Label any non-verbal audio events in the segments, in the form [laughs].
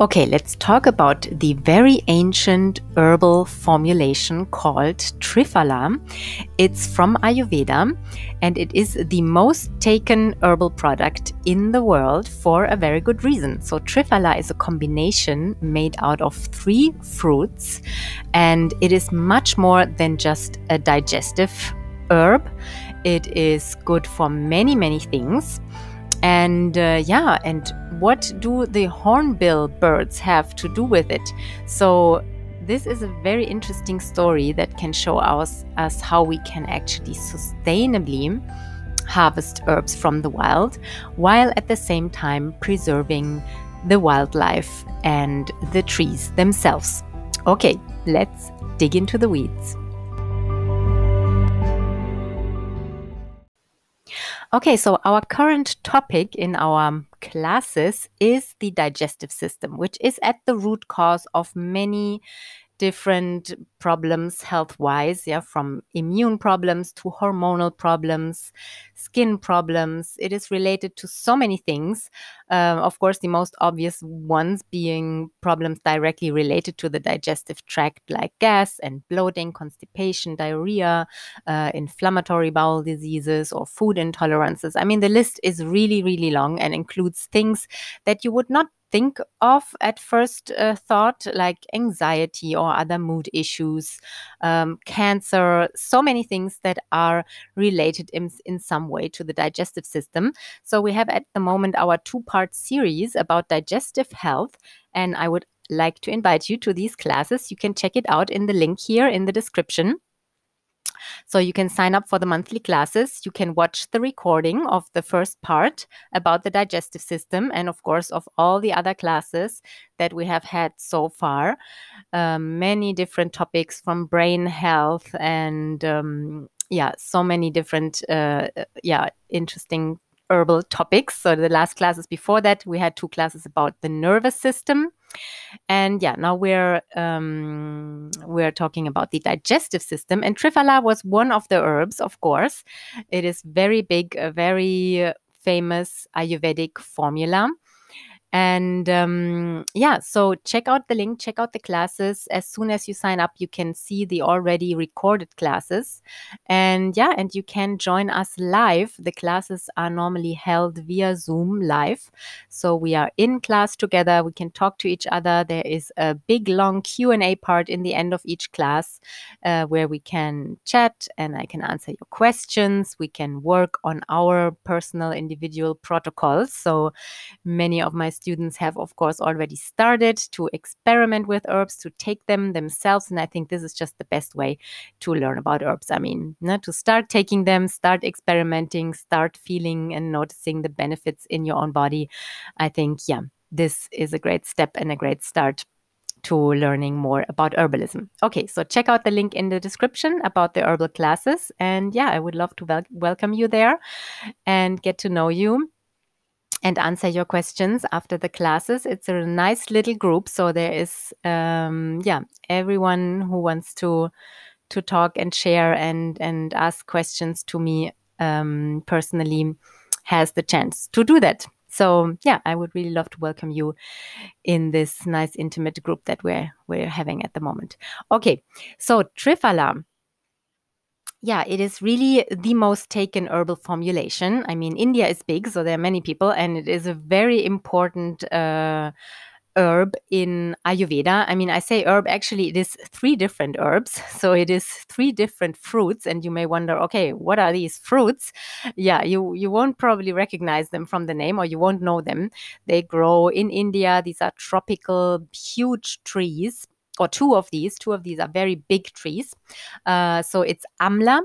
Okay, let's talk about the very ancient herbal formulation called Triphala. It's from Ayurveda and it is the most taken herbal product in the world for a very good reason. So, Triphala is a combination made out of three fruits and it is much more than just a digestive herb. It is good for many, many things. And uh, yeah, and what do the hornbill birds have to do with it? So, this is a very interesting story that can show us, us how we can actually sustainably harvest herbs from the wild while at the same time preserving the wildlife and the trees themselves. Okay, let's dig into the weeds. Okay, so our current topic in our classes is the digestive system, which is at the root cause of many different problems health wise, yeah, from immune problems to hormonal problems, skin problems. It is related to so many things. Uh, of course, the most obvious ones being problems directly related to the digestive tract, like gas and bloating, constipation, diarrhea, uh, inflammatory bowel diseases, or food intolerances. I mean, the list is really, really long and includes things that you would not think of at first uh, thought, like anxiety or other mood issues, um, cancer, so many things that are related in, in some way to the digestive system. So, we have at the moment our two part series about digestive health, and I would like to invite you to these classes. You can check it out in the link here in the description. So you can sign up for the monthly classes. You can watch the recording of the first part about the digestive system and, of course, of all the other classes that we have had so far. Um, many different topics from brain health and um, yeah, so many different uh, yeah interesting herbal topics. So the last classes before that, we had two classes about the nervous system and yeah, now we're um, we're talking about the digestive system, and Triphala was one of the herbs, of course. It is very big, a very famous Ayurvedic formula. And um, yeah, so check out the link, check out the classes. As soon as you sign up, you can see the already recorded classes. And yeah, and you can join us live. The classes are normally held via Zoom live. So we are in class together. We can talk to each other. There is a big long Q&A part in the end of each class uh, where we can chat and I can answer your questions. We can work on our personal individual protocols. So many of my students have, of course, already started to experiment with herbs, to take them themselves. And I think this is just the best way to learn about herbs. I mean, not to start taking them, start experimenting, start feeling and noticing the benefits in your own body. I think, yeah, this is a great step and a great start to learning more about herbalism. Okay, so check out the link in the description about the herbal classes. And yeah, I would love to wel- welcome you there and get to know you and answer your questions after the classes. It's a nice little group, so there is um, yeah everyone who wants to to talk and share and and ask questions to me um, personally has the chance to do that. So yeah, I would really love to welcome you in this nice intimate group that we're we're having at the moment. Okay, so Triphala yeah, it is really the most taken herbal formulation. I mean, India is big, so there are many people, and it is a very important uh, herb in Ayurveda. I mean, I say herb, actually, it is three different herbs. [laughs] So it is three different fruits. And you may wonder, okay, what are these fruits? Yeah, you, you won't probably recognize them from the name or you won't know them. They grow in India. These are tropical, huge trees or two of these. Two of these are very big trees. Uh, so it's Amla,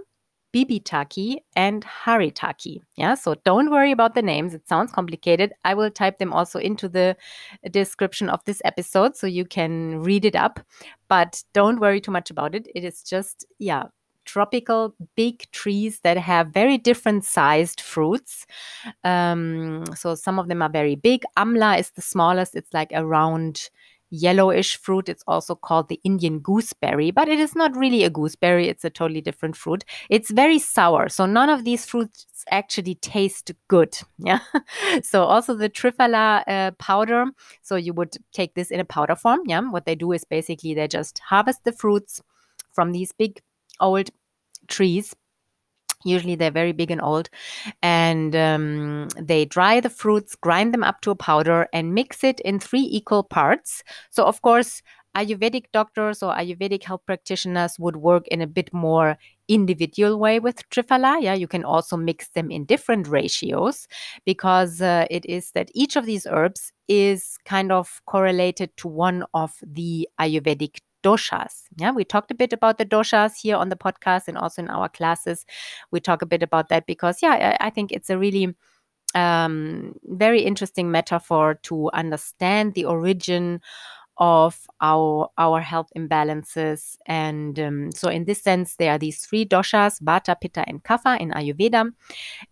Bibhitaki, and Haritaki. Yeah, so don't worry about the names. It sounds complicated. I will type them also into the description of this episode so you can read it up. But don't worry too much about it. It is just, yeah, tropical big trees that have very different sized fruits. Um, so some of them are very big. Amla is the smallest. It's like around yellowish fruit. It's also called the Indian gooseberry, but it is not really a gooseberry. It's a totally different fruit. It's very sour. So none of these fruits actually taste good. [laughs] Yeah. so also the triphala uh, powder. So you would take this in a powder form. Yeah. What they do is basically they just harvest the fruits from these big old trees Usually they're very big and old. And um, they dry the fruits, grind them up to a powder, and mix it in three equal parts. So, of course, Ayurvedic doctors or Ayurvedic health practitioners would work in a bit more individual way with Triphala. Yeah, you can also mix them in different ratios because uh, it is that each of these herbs is kind of correlated to one of the Ayurvedic doshas. Yeah, we talked a bit about the doshas here on the podcast and also in our classes. We talk a bit about that because, yeah, I, I think it's a really um, very interesting metaphor to understand the origin of our our health imbalances and um, so in this sense there are these three doshas vata pitta and kapha in ayurveda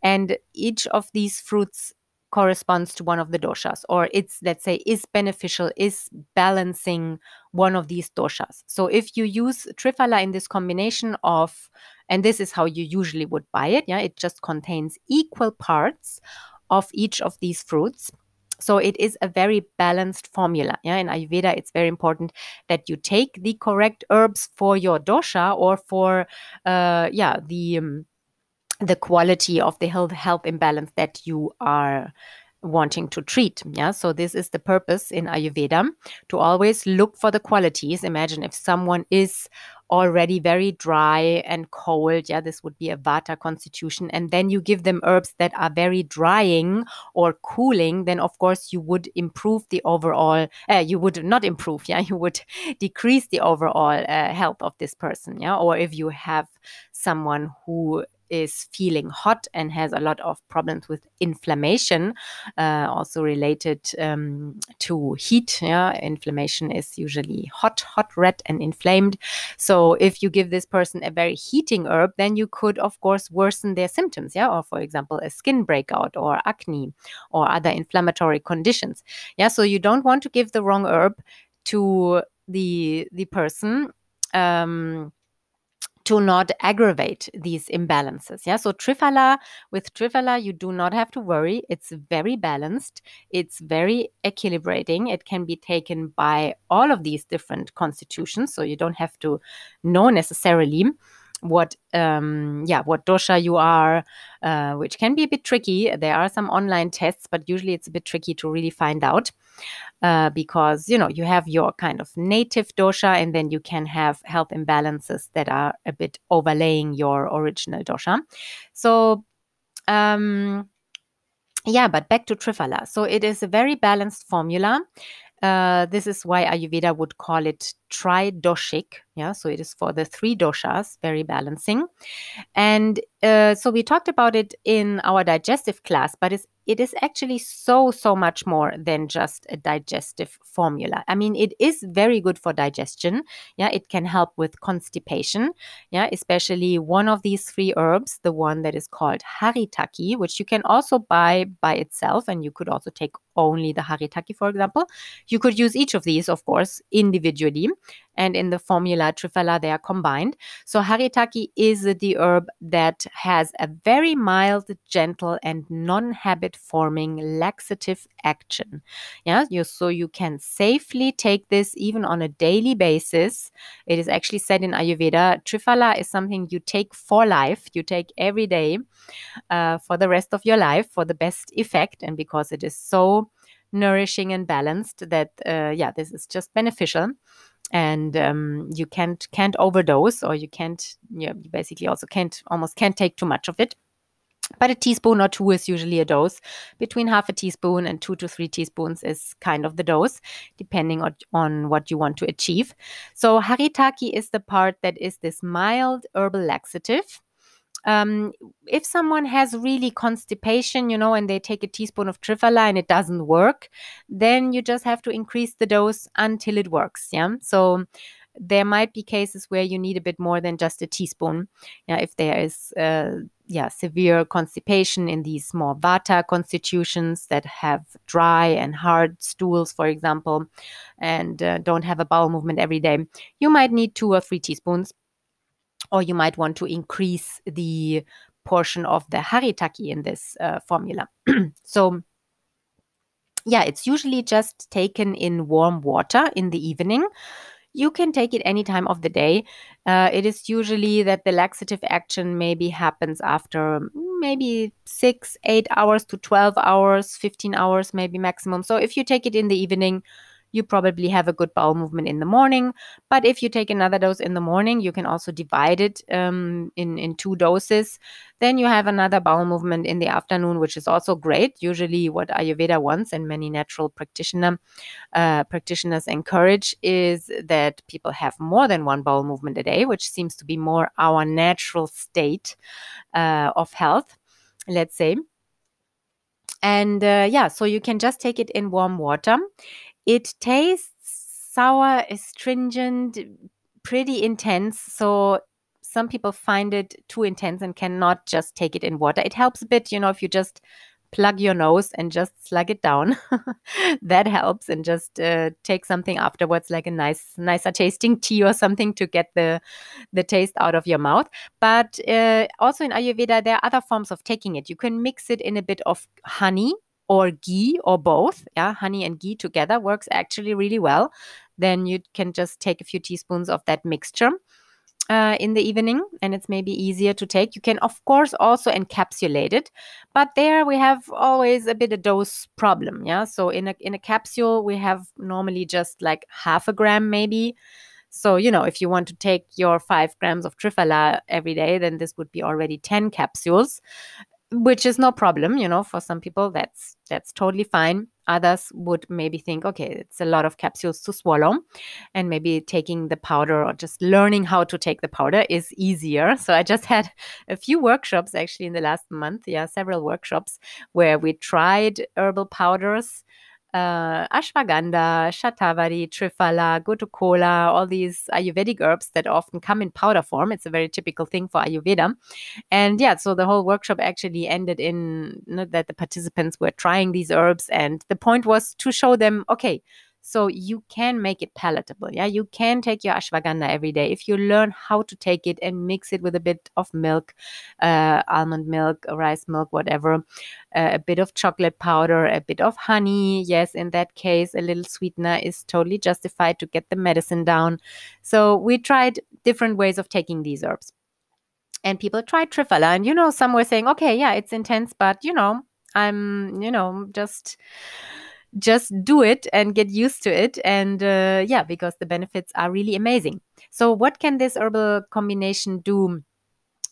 and each of these fruits corresponds to one of the doshas or it's let's say is beneficial is balancing one of these doshas. So if you use triphala in this combination of and this is how you usually would buy it yeah it just contains equal parts of each of these fruits. So it is a very balanced formula yeah in ayurveda it's very important that you take the correct herbs for your dosha or for uh yeah the um, the quality of the health health imbalance that you are wanting to treat yeah? So this is the purpose in ayurveda to always look for the qualities. Imagine if someone is already very dry and cold yeah this would be a vata constitution and then you give them herbs that are very drying or cooling then of course you would improve the overall uh, you would not improve yeah [laughs] you would decrease the overall uh, health of this person yeah? Or if you have someone who is feeling hot and has a lot of problems with inflammation, uh, also related um, to heat. Yeah, inflammation is usually hot, hot, red, and inflamed. So if you give this person a very heating herb, then you could, of course, worsen their symptoms. Yeah, or for example, a skin breakout or acne or other inflammatory conditions. Yeah, so you don't want to give the wrong herb to the the person. Um, to not aggravate these imbalances. Yeah. So Triphala, with Triphala, you do not have to worry. It's very balanced. It's very equilibrating. It can be taken by all of these different constitutions. So you don't have to know necessarily what um, yeah what dosha you are uh, which can be a bit tricky there are some online tests but usually it's a bit tricky to really find out uh, because you know you have your kind of native dosha and then you can have health imbalances that are a bit overlaying your original dosha. So um, yeah but back to triphala so it is a very balanced formula. Uh, this is why Ayurveda would call it tridoshic. Yeah, so it is for the three doshas, very balancing. And uh, so we talked about it in our digestive class, but it's it is actually so so much more than just a digestive formula i mean it is very good for digestion yeah it can help with constipation yeah especially one of these three herbs the one that is called haritaki which you can also buy by itself and you could also take only the haritaki for example you could use each of these of course individually and in the formula Triphala they are combined. So Haritaki is the herb that has a very mild, gentle, and non-habit forming laxative action. Yeah, you, so you can safely take this even on a daily basis. It is actually said in Ayurveda, Triphala is something you take for life. You take every day uh, for the rest of your life for the best effect, and because it is so nourishing and balanced that uh, yeah this is just beneficial and um, you can't can't overdose or you can't yeah, you basically also can't almost can't take too much of it but a teaspoon or two is usually a dose. Between half a teaspoon and two to three teaspoons is kind of the dose, depending on, on what you want to achieve. So, haritaki is the part that is this mild herbal laxative um, if someone has really constipation, you know, and they take a teaspoon of Triphala and it doesn't work, then you just have to increase the dose until it works. Yeah. So there might be cases where you need a bit more than just a teaspoon. Yeah. If there is, uh, yeah severe constipation in these more vata constitutions that have dry and hard stools for example and uh, don't have a bowel movement every day you might need two or three teaspoons or you might want to increase the portion of the haritaki in this uh, formula [clears throat] so yeah it's usually just taken in warm water in the evening you can take it any time of the day. Uh, it is usually that the laxative action maybe happens after maybe six, eight hours to 12 hours, 15 hours, maybe maximum. So if you take it in the evening, you probably have a good bowel movement in the morning. But if you take another dose in the morning, you can also divide it um, in, in two doses. Then you have another bowel movement in the afternoon, which is also great. Usually, what Ayurveda wants and many natural practitioner uh, practitioners encourage is that people have more than one bowel movement a day, which seems to be more our natural state uh, of health, let's say. And uh, yeah, so you can just take it in warm water. It tastes sour, astringent, pretty intense. So some people find it too intense and cannot just take it in water. It helps a bit, you know, if you just plug your nose and just slug it down. [laughs] that helps, and just uh, take something afterwards, like a nice, nicer tasting tea or something, to get the the taste out of your mouth. But uh, also in Ayurveda, there are other forms of taking it. You can mix it in a bit of honey or ghee or both. Yeah, honey and ghee together works actually really well. Then you can just take a few teaspoons of that mixture. Uh, in the evening, and it's maybe easier to take. You can, of course, also encapsulate it, but there we have always a bit of dose problem. Yeah, so in a in a capsule we have normally just like half a gram, maybe. So you know, if you want to take your five grams of Triphala every day, then this would be already ten capsules which is no problem you know for some people that's that's totally fine. Others would maybe think okay it's a lot of capsules to swallow and maybe taking the powder or just learning how to take the powder is easier. So i just [laughs] had a few workshops actually in the last month yeah several workshops where we tried herbal powders uh, ashwagandha, shatavari, triphala, gotukola, all these Ayurvedic herbs that often come in powder form. It's a very typical thing for Ayurveda. And yeah, so the whole workshop actually ended in you know, that the participants were trying these herbs. And the point was to show them, okay, so you can make it palatable. Yeah, you can take your ashwagandha every day if you learn how to take it and mix it with a bit of milk, uh, almond milk, rice milk, whatever, uh, a bit of chocolate powder, a bit of honey. Yes, in that case, a little sweetener is totally justified to get the medicine down. So we tried different ways of taking these herbs. And people tried Triphala, and you know, some were saying, okay, yeah, it's intense, but you know, I'm, you know, just just do it and get used to it. And uh, yeah, because the benefits are really amazing. So, what can this herbal combination do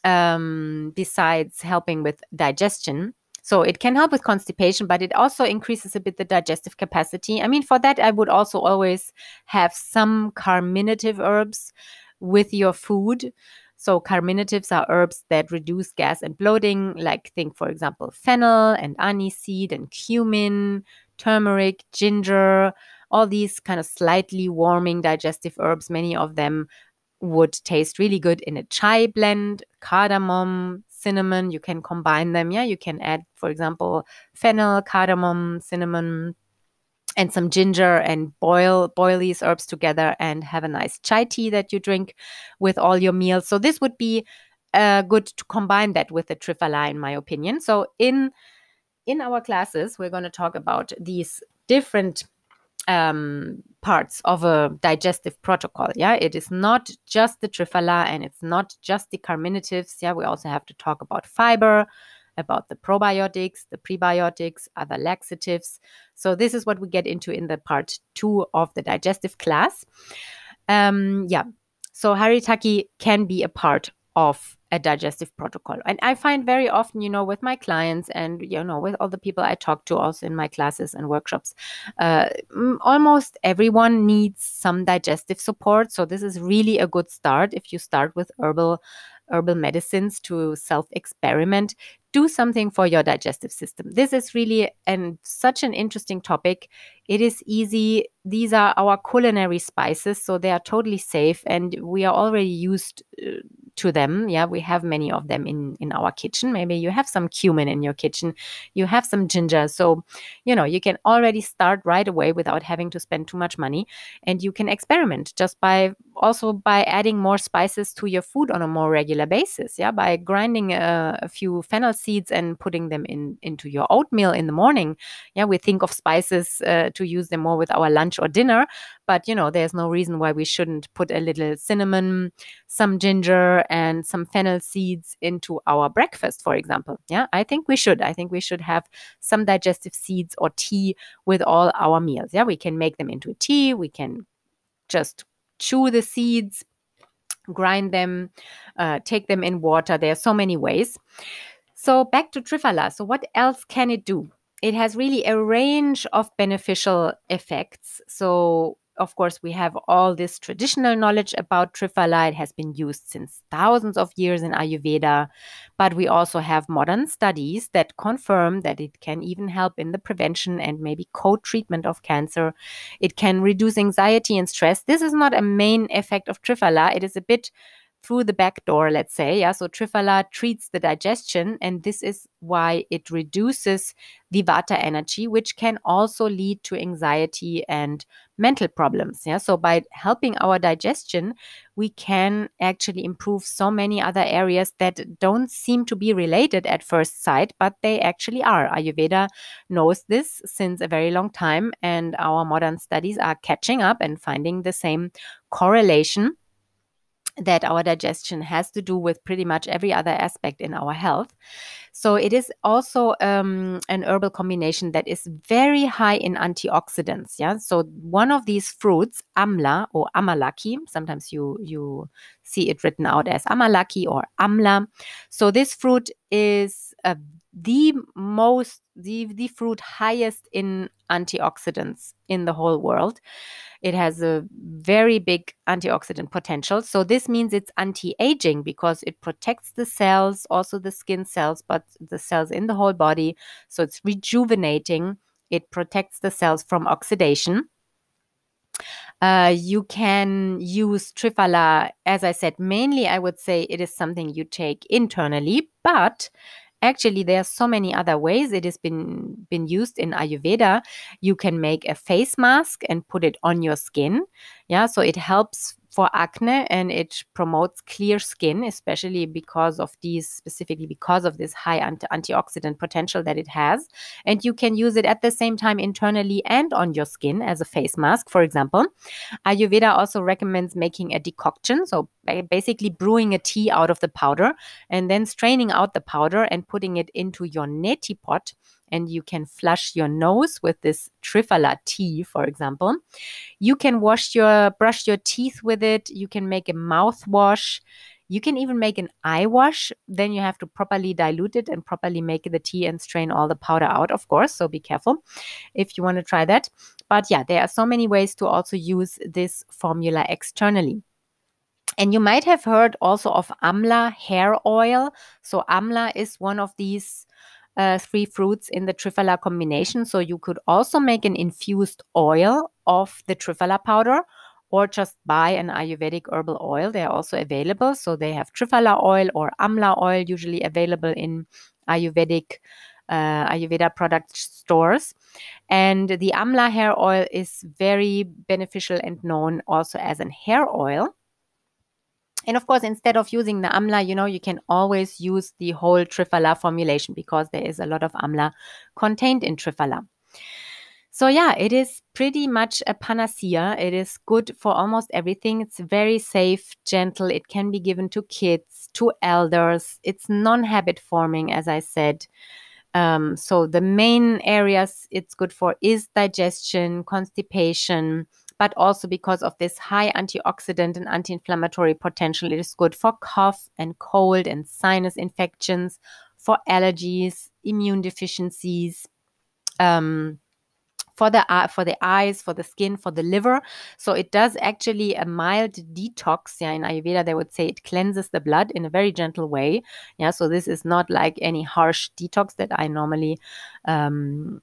um, besides helping with digestion? So it can help with constipation, but it also increases a bit the digestive capacity. I mean, for that, I would also always have some carminative herbs with your food. So carminatives are herbs that reduce gas and bloating, like think, for example, fennel and aniseed and cumin, turmeric, ginger, all these kind of slightly warming digestive herbs. Many of them would taste really good in a chai blend, cardamom, cinnamon. You can combine them. Yeah, you can add, for example, fennel, cardamom, cinnamon, and some ginger and boil boil these herbs together and have a nice chai tea that you drink with all your meals. So this would be uh, good to combine that with the triphala, in my opinion. So in in our classes, we're going to talk about these different um, parts of a digestive protocol. Yeah, it is not just the triphala and it's not just the carminatives. Yeah, we also have to talk about fiber, about the probiotics, the prebiotics, other laxatives. So this is what we get into in the part two of the digestive class. Um, yeah, so haritaki can be a part of a digestive protocol. And I find very often, you know, with my clients and, you know, with all the people I talk to also in my classes and workshops, uh, almost everyone needs some digestive support. So this is really a good start if you start with herbal herbal medicines to self experiment do something for your digestive system this is really and such an interesting topic It is easy. These are our culinary spices, so they are totally safe, and we are already used uh, to them. Yeah, we have many of them in in our kitchen. Maybe you have some cumin in your kitchen, you have some ginger. So, you know, you can already start right away without having to spend too much money, and you can experiment just by also by adding more spices to your food on a more regular basis. Yeah, by grinding a, a few fennel seeds and putting them in into your oatmeal in the morning. Yeah, we think of spices uh, to use them more with our lunch or dinner, but you know, there's no reason why we shouldn't put a little cinnamon, some ginger, and some fennel seeds into our breakfast, for example. Yeah, I think we should. I think we should have some digestive seeds or tea with all our meals. Yeah, we can make them into tea. We can just chew the seeds, grind them, uh, take them in water. There are so many ways. So back to Triphala. So what else can it do? It has really a range of beneficial effects. So of course, we have all this traditional knowledge about Triphala. It has been used since thousands of years in Ayurveda. But we also have modern studies that confirm that it can even help in the prevention and maybe co treatment of cancer. It can reduce anxiety and stress. This is not a main effect of Triphala, it is a bit through the back door, let's say. Yeah, so Triphala treats the digestion, and this is why it reduces the Vata energy, which can also lead to anxiety and mental problems. Yeah, so by helping our digestion, we can actually improve so many other areas that don't seem to be related at first sight, but they actually are. Ayurveda knows this since a very long time, and our modern studies are catching up and finding the same correlation that our digestion has to do with pretty much every other aspect in our health. So it is also um, an herbal combination that is very high in antioxidants. Yeah. So one of these fruits, amla or amalaki, sometimes you you see it written out as amalaki or amla. So this fruit is uh, the most the the fruit highest in antioxidants in the whole world. It has a very big antioxidant potential. So this means it's anti-aging because it protects the cells, also the skin cells, but the cells in the whole body. So it's rejuvenating. It protects the cells from oxidation. Uh, you can use Triphala, as I said, mainly I would say it is something you take internally, but actually there are so many other ways it has been been used in ayurveda. You can make a face mask and put it on your skin. Yeah so it helps for acne and it promotes clear skin, especially because of these, specifically because of this high anti- antioxidant potential that it has. And you can use it at the same time internally and on your skin as a face mask, for example. Ayurveda also recommends making a decoction, so basically brewing a tea out of the powder and then straining out the powder and putting it into your neti pot and you can flush your nose with this Triphala tea, for example. You can wash your brush your teeth with it. You can make a mouthwash. You can even make an eye wash. Then you have to properly dilute it and properly make the tea and strain all the powder out, of course. So be careful if you want to try that. But yeah, there are so many ways to also use this formula externally. And you might have heard also of Amla hair oil. So, Amla is one of these uh, three fruits in the triphala combination. So you could also make an infused oil of the triphala powder or just buy an Ayurvedic herbal oil. They are also available. So they have triphala oil or Amla oil, usually available in Ayurvedic uh, Ayurveda product stores. And the Amla hair oil is very beneficial and known also as an hair oil. And of course, instead of using the amla, you know, you can always use the whole Triphala formulation because there is a lot of amla contained in Triphala. So yeah, it is pretty much a panacea. It is good for almost everything. It's very safe, gentle. It can be given to kids, to elders. It's non-habit forming, as I said. Um, so the main areas it's good for is digestion, constipation, but also because of this high antioxidant and anti inflammatory potential, it is good for cough and cold and sinus infections, for allergies, immune deficiencies. Um, for the uh, for the eyes, for the skin, for the liver. So it does actually a mild detox. Yeah, in Ayurveda they would say it cleanses the blood in a very gentle way. Yeah, so this is not like any harsh detox that I normally um,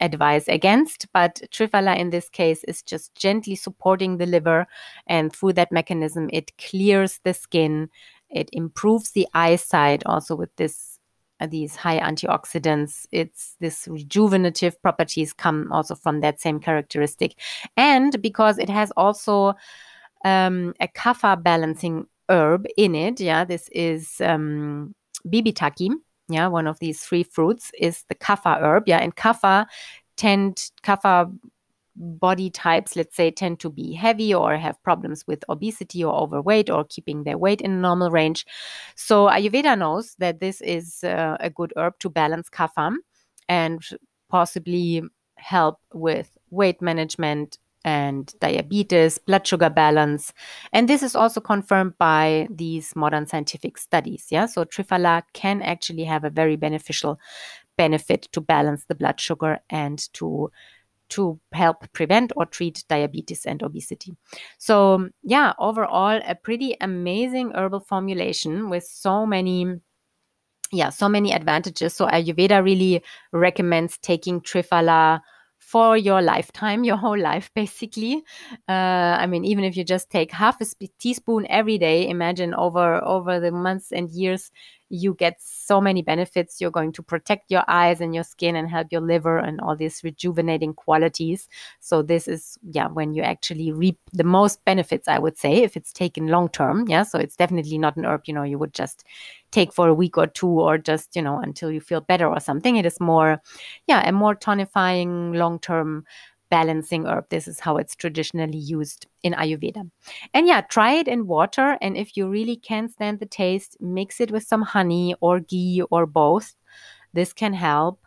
advise against. But Triphala in this case is just gently supporting the liver, and through that mechanism, it clears the skin. It improves the eyesight also with this uh, these high antioxidants. It's this rejuvenative properties come also from that same characteristic, and because it has also um, a kapha balancing herb in it. Yeah, this is um, bibhitaki. Yeah, one of these three fruits is the kapha herb. Yeah, and kapha tend kapha body types, let's say, tend to be heavy or have problems with obesity or overweight or keeping their weight in a normal range. So Ayurveda knows that this is uh, a good herb to balance kapha and possibly help with weight management and diabetes, blood sugar balance. And this is also confirmed by these modern scientific studies. Yeah. So Triphala can actually have a very beneficial benefit to balance the blood sugar and to to help prevent or treat diabetes and obesity. So, yeah, overall, a pretty amazing herbal formulation with so many yeah, so many advantages. So Ayurveda really recommends taking Triphala for your lifetime, your whole life, basically. Uh, I mean, even if you just take half a teaspoon every day, imagine over over the months and years, you get so many benefits. You're going to protect your eyes and your skin and help your liver and all these rejuvenating qualities. So this is yeah when you actually reap the most benefits, I would say, if it's taken long term. Yeah, so it's definitely not an herb you know you would just take for a week or two or just you know until you feel better or something. It is more yeah a more tonifying long term balancing herb. This is how it's traditionally used in Ayurveda. And yeah, try it in water. And if you really can't stand the taste, mix it with some honey or ghee or both. This can help.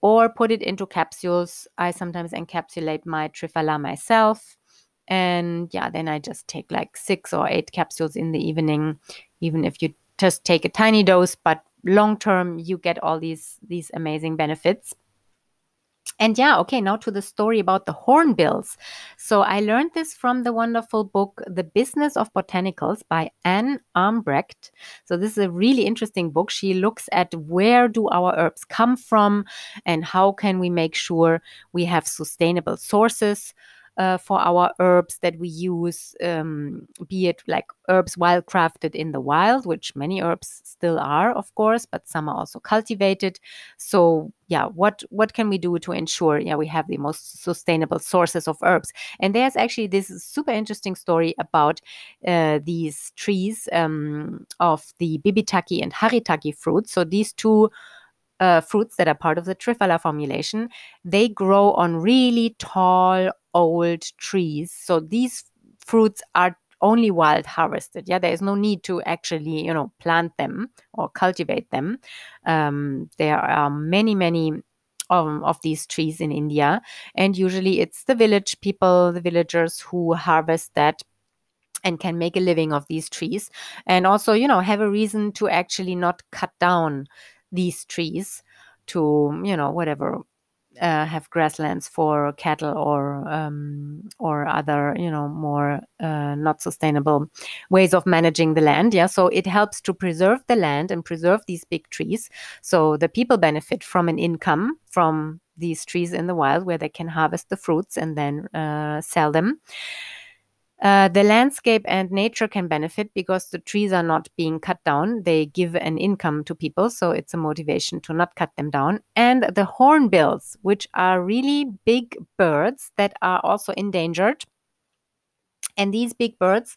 Or put it into capsules. I sometimes encapsulate my Triphala myself. And yeah, then I just take like six or eight capsules in the evening, even if you just take a tiny dose, but long term you get all these these amazing benefits and yeah, okay, now to the story about the hornbills. So I learned this from the wonderful book, The Business of Botanicals by Ann Armbrecht. So this is a really interesting book. She looks at where do our herbs come from and how can we make sure we have sustainable sources uh, for our herbs that we use, um, be it like herbs wild crafted in the wild, which many herbs still are, of course, but some are also cultivated. So yeah, what what can we do to ensure yeah we have the most sustainable sources of herbs? And there's actually this super interesting story about uh, these trees um, of the bibhitaki and haritaki fruits. So these two uh, fruits that are part of the Triphala formulation, they grow on really tall, old trees. So these fruits are only wild harvested. Yeah, there is no need to actually, you know, plant them or cultivate them. Um, there are many, many um, of these trees in India, and usually it's the village people, the villagers who harvest that and can make a living of these trees and also you know have a reason to actually not cut down these trees to you know whatever uh, have grasslands for cattle or um, or other you know more uh, not sustainable ways of managing the land yeah? So it helps to preserve the land and preserve these big trees. So the people benefit from an income from these trees in the wild where they can harvest the fruits and then uh, sell them uh, the landscape and nature can benefit because the trees are not being cut down. They give an income to people, so it's a motivation to not cut them down. And the hornbills, which are really big birds that are also endangered. And these big birds,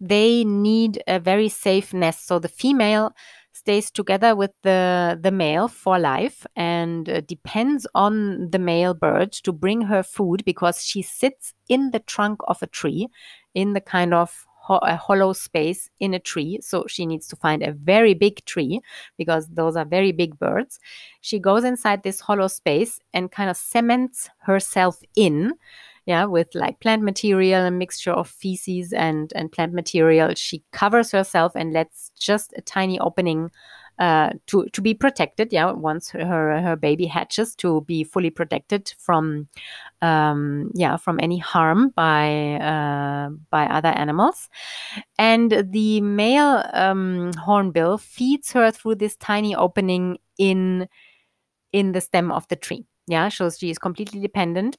they need a very safe nest. So the female stays together with the, the male for life and uh, depends on the male bird to bring her food because she sits in the trunk of a tree in the kind of ho- a hollow space in a tree. So she needs to find a very big tree because those are very big birds. She goes inside this hollow space and kind of cements herself in yeah with like plant material a mixture of feces and and plant material she covers herself and lets just a tiny opening uh, to to be protected. Yeah, once her her baby hatches, to be fully protected from um, yeah from any harm by uh, by other animals. And the male um, hornbill feeds her through this tiny opening in in the stem of the tree. Yeah, so she is completely dependent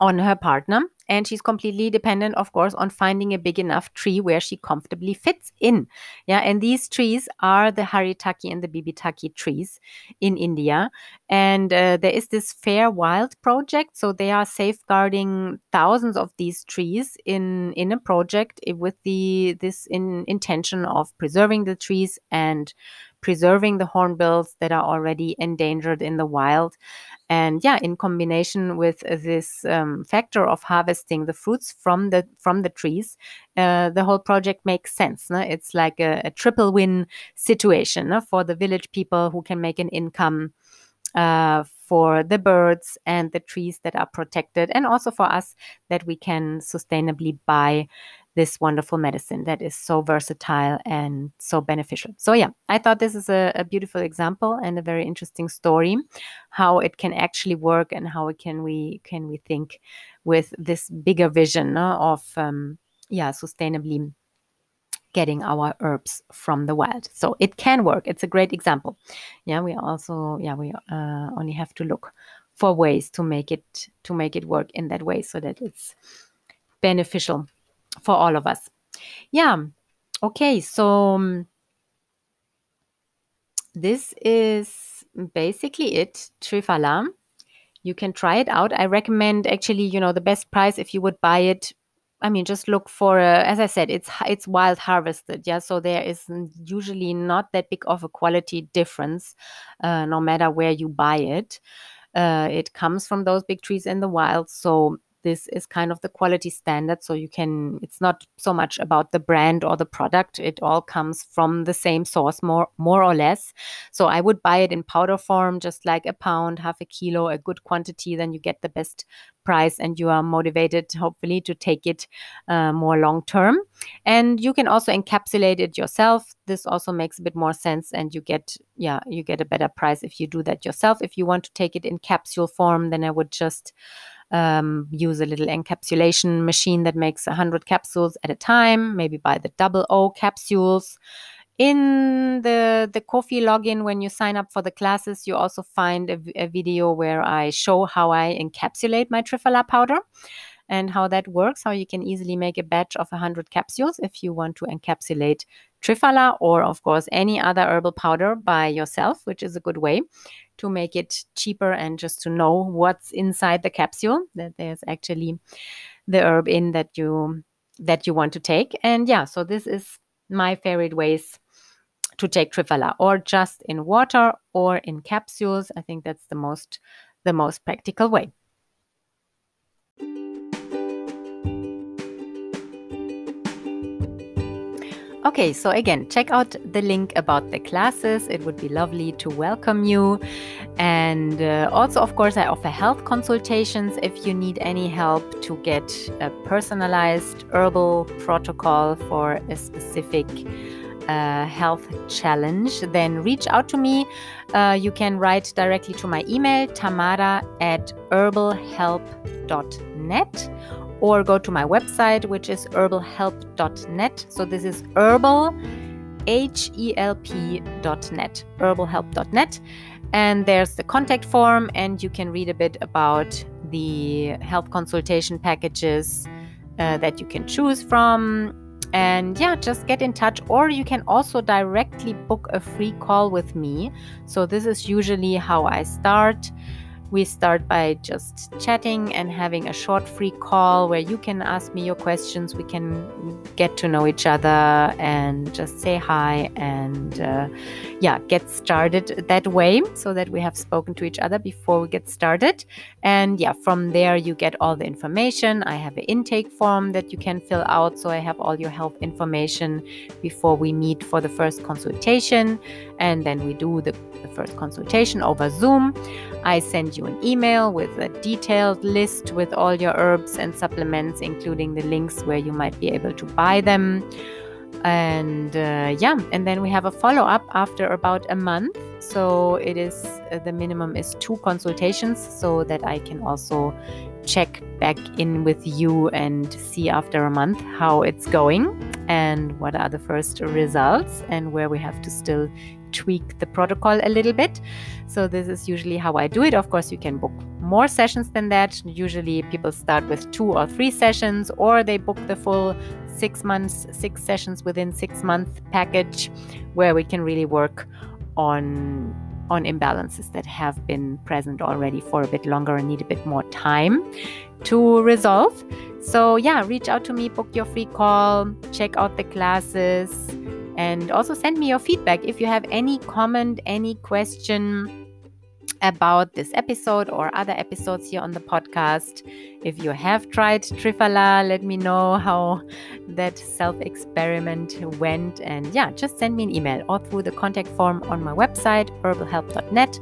on her partner and she's completely dependent of course on finding a big enough tree where she comfortably fits in. Yeah and these trees are the haritaki and the bibhitaki trees in india. And uh, there is this FairWild project. So they are safeguarding thousands of these trees in in a project with the this in intention of preserving the trees and preserving the hornbills that are already endangered in the wild. And yeah in combination with this um, factor of harvesting the fruits from the from the trees uh, the whole project makes sense no? it's like a, a, triple win situation no? for the village people who can make an income uh, for the birds and the trees that are protected and also for us that we can sustainably buy this wonderful medicine that is so versatile and so beneficial. So, yeah, I thought this is a, a, beautiful example and a very interesting story how it can actually work and how it can we can we think with this bigger vision of um, yeah sustainably getting our herbs from the wild. So it can work. It's a great example. Yeah, we also yeah we uh, only have to look for ways to make it to make it work in that way so that it's beneficial for all of us. Yeah. Okay. So um, this is basically it. Triphala. You can try it out. I recommend actually, you know, the best price if you would buy it. I mean, just look for a, as I said, it's it's wild harvested, yeah. So there is usually not that big of a quality difference, uh, no matter where you buy it. Uh, it comes from those big trees in the wild, so this is kind of the quality standard. So you can, it's not so much about the brand or the product. It all comes from the same source, more, more or less. So I would buy it in powder form, just like a pound, half a kilo, a good quantity. Then you get the best price and you are motivated, hopefully, to take it uh, more long term. And you can also encapsulate it yourself. This also makes a bit more sense, and you get, yeah, you get a better price if you do that yourself. If you want to take it in capsule form, then I would just um, use a little encapsulation machine that makes 100 capsules at a time, maybe buy the double O capsules. In the, the Ko-fi login, when you sign up for the classes, you also find a, a video where I show how I encapsulate my Triphala powder and how that works, how you can easily make a batch of 100 capsules if you want to encapsulate Triphala or, of course, any other herbal powder by yourself, which is a good way to make it cheaper and just to know what's inside the capsule that there's actually the herb in that you that you want to take. And yeah so this is my favorite ways to take triphala or just in water or in capsules. I think that's the most the most practical way Okay, so again, check out the link about the classes. It would be lovely to welcome you. And uh, also, of course, I offer health consultations if you need any help to get a personalized herbal protocol for a specific uh, health challenge, then reach out to me. Uh, you can write directly to my email, tamara at herbalhelp.net or go to my website, which is herbalhelp.net. So this is herbal, H E L P.net, herbalhelp.net. And there's the contact form, and you can read a bit about the health consultation packages uh, that you can choose from. And yeah, just get in touch, or you can also directly book a free call with me. So, this is usually how I start. We start by just chatting and having a short free call where you can ask me your questions. We can get to know each other and just say hi and, uh, yeah, get started that way so that we have spoken to each other before we get started. And yeah, from there, you get all the information. I have an intake form that you can fill out. So I have all your health information before we meet for the first consultation. And then we do the, the first consultation over Zoom. I send you an email with a detailed list with all your herbs and supplements, including the links where you might be able to buy them. And uh, yeah, and then we have a follow up after about a month. So it is uh, the minimum is two consultations so that I can also check back in with you and see after a month how it's going and what are the first results and where we have to still tweak the protocol a little bit. So, this is usually how I do it. Of course, you can book more sessions than that. Usually, people start with two or three sessions, or they book the full six months, six sessions within six month package where we can really work on on imbalances that have been present already for a bit longer and need a bit more time to resolve. So, yeah, reach out to me, book your free call, check out the classes, and also send me your feedback if you have any comment, any question about this episode or other episodes here on the podcast. If you have tried Triphala, let me know how that self experiment went. And yeah, just send me an email or through the contact form on my website, herbalhelp.net,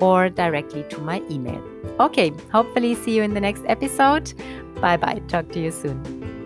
or directly to my email. Okay, hopefully, see you in the next episode. Bye bye. Talk to you soon.